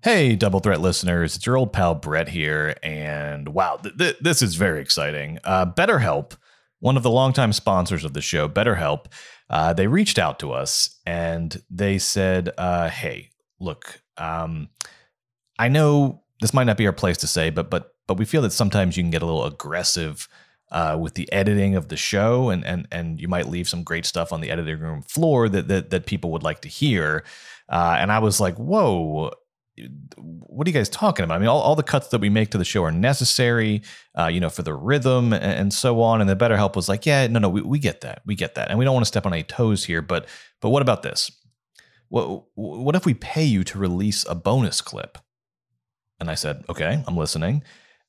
Hey, Double Threat listeners, it's your old pal Brett here, and wow, th- th- this is very exciting. Uh, BetterHelp, one of the longtime sponsors of the show, BetterHelp, uh, they reached out to us and they said, uh, "Hey, look, um, I know this might not be our place to say, but but but we feel that sometimes you can get a little aggressive." Uh, with the editing of the show, and and and you might leave some great stuff on the editing room floor that that, that people would like to hear. Uh, and I was like, "Whoa, what are you guys talking about? I mean, all, all the cuts that we make to the show are necessary, uh, you know, for the rhythm and, and, so on. And the BetterHelp was like, yeah, no, no, we, we get that, we get that, and we don't want to step on any toes here. But but what about this? What what if we pay you to release a bonus clip? And I said, okay, I'm listening.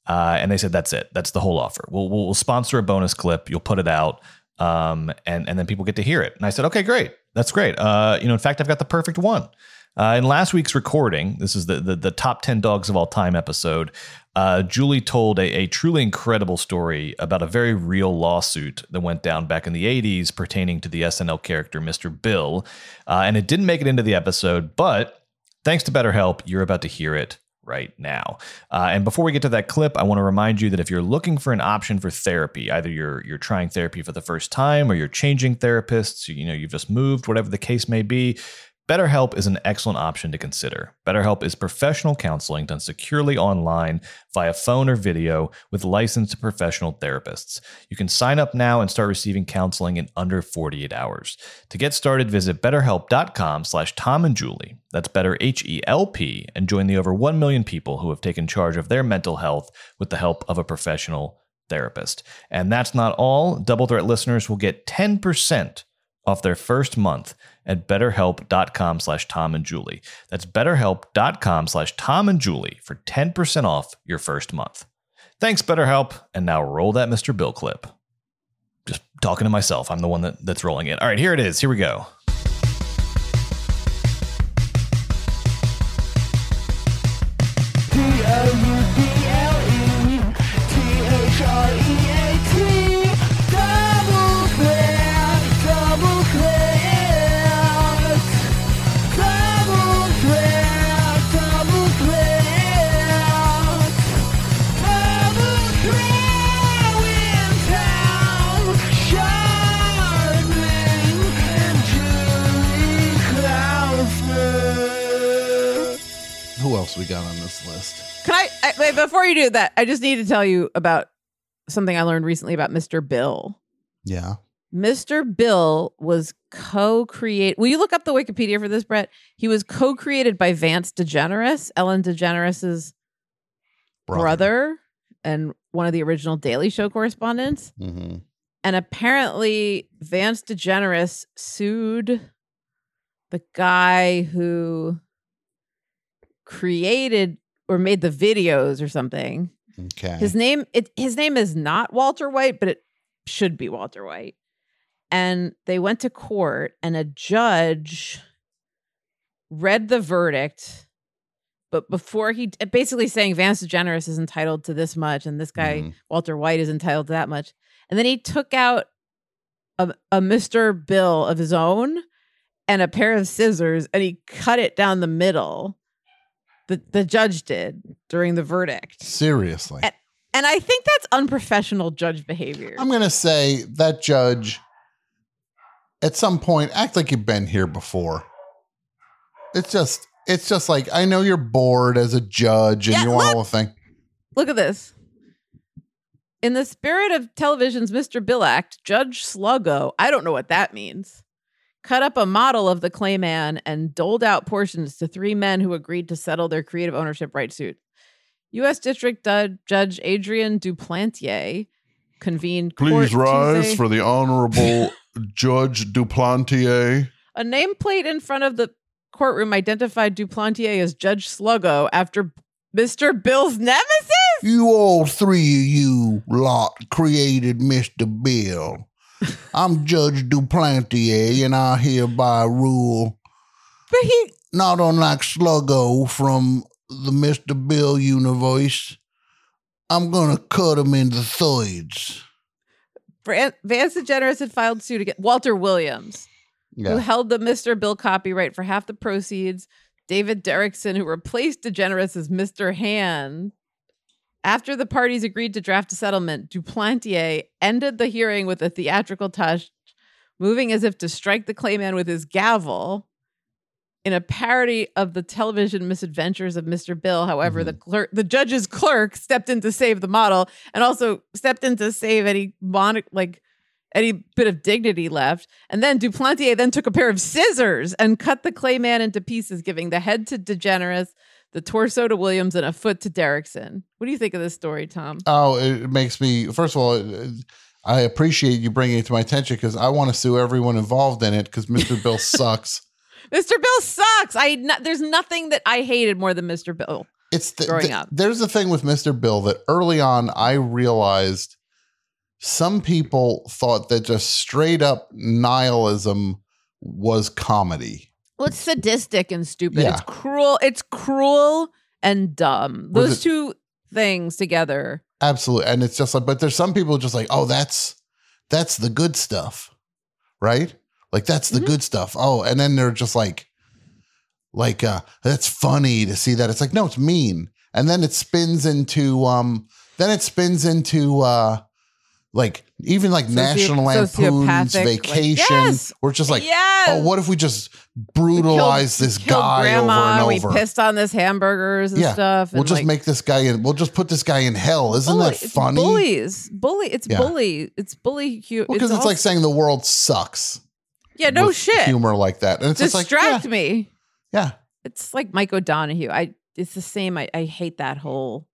Uh, and they said, that's it. That's the whole offer. We'll, we'll, we'll sponsor a bonus clip. You'll put it out, um, and and then people get to hear it. And I said, okay, great. That's great. Uh, you know, in fact, I've got the perfect one. Uh, in last week's recording, this is the, the, the top 10 dogs of all time episode. Uh, Julie told a, a, truly incredible story about a very real lawsuit that went down back in the 80s pertaining to the SNL character Mr. Bill. Uh, and it didn't make it into the episode, but thanks to BetterHelp, you're about to hear it right now. Uh, and before we get to that clip, I want to remind you that if you're looking for an option for therapy, either you're you're trying therapy for the first time or you're changing therapists, you know, you've just moved, whatever the case may be, BetterHelp is an excellent option to consider. BetterHelp is professional counseling done securely online via phone or video with licensed professional therapists. You can sign up now and start receiving counseling in under 48 hours. To get started, visit betterhelp.com slash Tom and Julie. That's better H-E-L-P and join the over 1 million people who have taken charge of their mental health with the help of a professional therapist. And that's not all. Double Threat listeners will get 10% off their first month at betterhelp.com slash Tom and Julie. That's betterhelp.com slash Tom and Julie for 10% off your first month. Thanks, BetterHelp. And now roll that Mr. Bill clip. Just talking to myself. I'm the one that, that's rolling it. All right, here it is. Here we go. Who else we got on this list? Can I, I wait before you do that? I just need to tell you about something I learned recently about Mr. Bill. Yeah. Mr. Bill was co-create. Will you look up the Wikipedia for this, Brett? He was co-created by Vance DeGeneres, Ellen DeGeneres's brother. brother and one of the original Daily Show correspondents. Mm-hmm. And apparently, Vance DeGeneres sued the guy who created or made the videos or something. Okay. His name it his name is not Walter White, but it should be Walter White. And they went to court and a judge read the verdict but before he basically saying Vance DeGeneres is entitled to this much and this guy Mhm. Walter White is entitled to that much. And then he took out a, a Mr. Bill of his own and a pair of scissors and he cut it down the middle. The the judge did during the verdict. Seriously. And, and I think that's unprofessional judge behavior. I'm going to say that judge at some point act like you've been here before. It's just It's just like I know you're bored as a judge and Yeah, you want look. all the thing. Look at this. In the spirit of television's Mr. Bill Act, Judge Sluggo, I don't know what that means, cut up a model of the Clayman and doled out portions to three men who agreed to settle their creative ownership right suit. U.S. District Judge Adrian Duplantier convened court Tuesday. For the Honorable Judge Duplantier. A nameplate in front of the courtroom identified Duplantier as Judge Sluggo after Mr. Bill's nemesis. You all three of you lot created Mr. Bill. I'm Judge Duplantier, and I hereby rule, But he not unlike Sluggo from the Mr. Bill universe. I'm gonna cut him into thirds. Vance DeGeneres had filed suit against Walter Williams, who held the Mr. Bill copyright for half the proceeds. David Derrickson, who replaced DeGeneres as Mr. Hand. After the parties agreed to draft a settlement, Duplantier ended the hearing with a theatrical touch, moving as if to strike the clayman with his gavel. In a parody of the television misadventures of Mr. Bill, however, the mm-hmm. clerk, the judge's clerk, stepped in to save the model, and also stepped in to save any mon- like any bit of dignity left. And then Duplantier then took a pair of scissors and cut the clay man into pieces, giving the head to DeGeneres, the torso to Williams, and a foot to Derrickson. What do you think of this story, Tom? Oh, it makes me. First of all, it- I appreciate you bringing it to my attention because I want to sue everyone involved in it because Mr. Bill sucks. Mr. Bill sucks. I no, there's nothing that I hated more than Mr. Bill. It's the, Growing the- up. There's the thing with Mr. Bill that early on I realized some people thought that just straight up nihilism was comedy. Well, it's sadistic and stupid. Yeah. It's cruel. It's cruel and dumb. Those it- two things together. Absolutely. And it's just like, but there's some people just like, oh, that's that's the good stuff. Right? Like that's the Mhm. good stuff. Oh, and then they're just like, like, uh, that's funny to see that. It's like, no, it's mean. And then it spins into um, then it spins into uh like even like Socio- National Lampoon's sociopathic, like, vacation. yes! We're just like, oh, yes. oh, what if we just brutalize We this killed guy grandma, over and over? We pissed on this hamburgers and Yeah, stuff. We'll and, just like, make this guy in. We'll just put this guy in hell. Isn't bully- that it's funny? Bullies, bully. It's Yeah. bully. It's bully. Because it's, all- like saying the world sucks. yeah, no shit. Humor like that, and it's just like Distract yeah, me. yeah. It's like Mike O'Donoghue. I. It's the same. I, I hate that whole.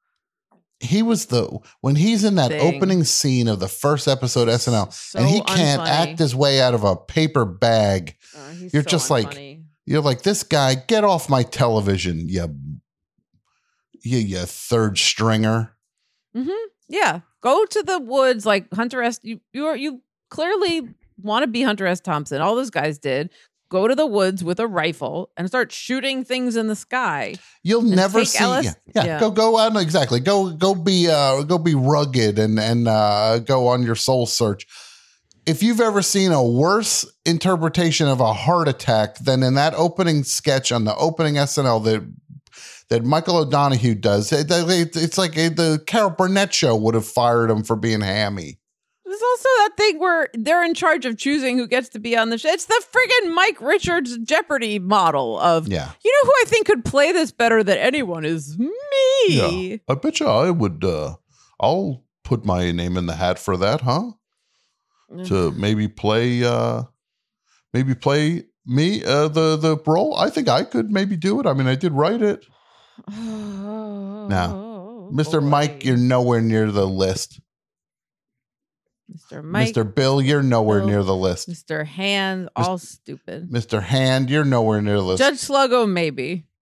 He was the when he's in that Thing. opening scene of the first episode of SNL, So and he can't unfunny. act his way out of a paper bag. Uh, You're so just like- You're like this guy. Get off my television, you, you, you third stringer. Mm-hmm. Yeah, go to the woods like Hunter S. You you are you clearly want to be Hunter S. Thompson. All those guys did. Go to the woods with a rifle and start shooting things in the sky. You'll never see. Yeah, yeah, yeah. go go out exactly. Go go be uh go be rugged and and uh go on your soul search. If you've ever seen a worse interpretation of a heart attack than in that opening sketch on the opening SNL that that Michael O'Donoghue does, it- it- it's like the Carol Burnett show would have fired him for being hammy. Also that thing where they're in charge of choosing who gets to be on the show. It's the friggin' Mike Richards Jeopardy model of, Yeah. you know who I think could play this better than anyone is me. Yeah. I bet you I would. uh I'll put my name in the hat for that, huh? to maybe play uh maybe play me uh the the role i think i could maybe do it i mean i did write it now, mr mike you're nowhere near the list Mr. Mike, mr bill you're nowhere Bill. near the list Mr. Hand, all stupid. mr hand you're nowhere near the list Judge Sluggo, maybe.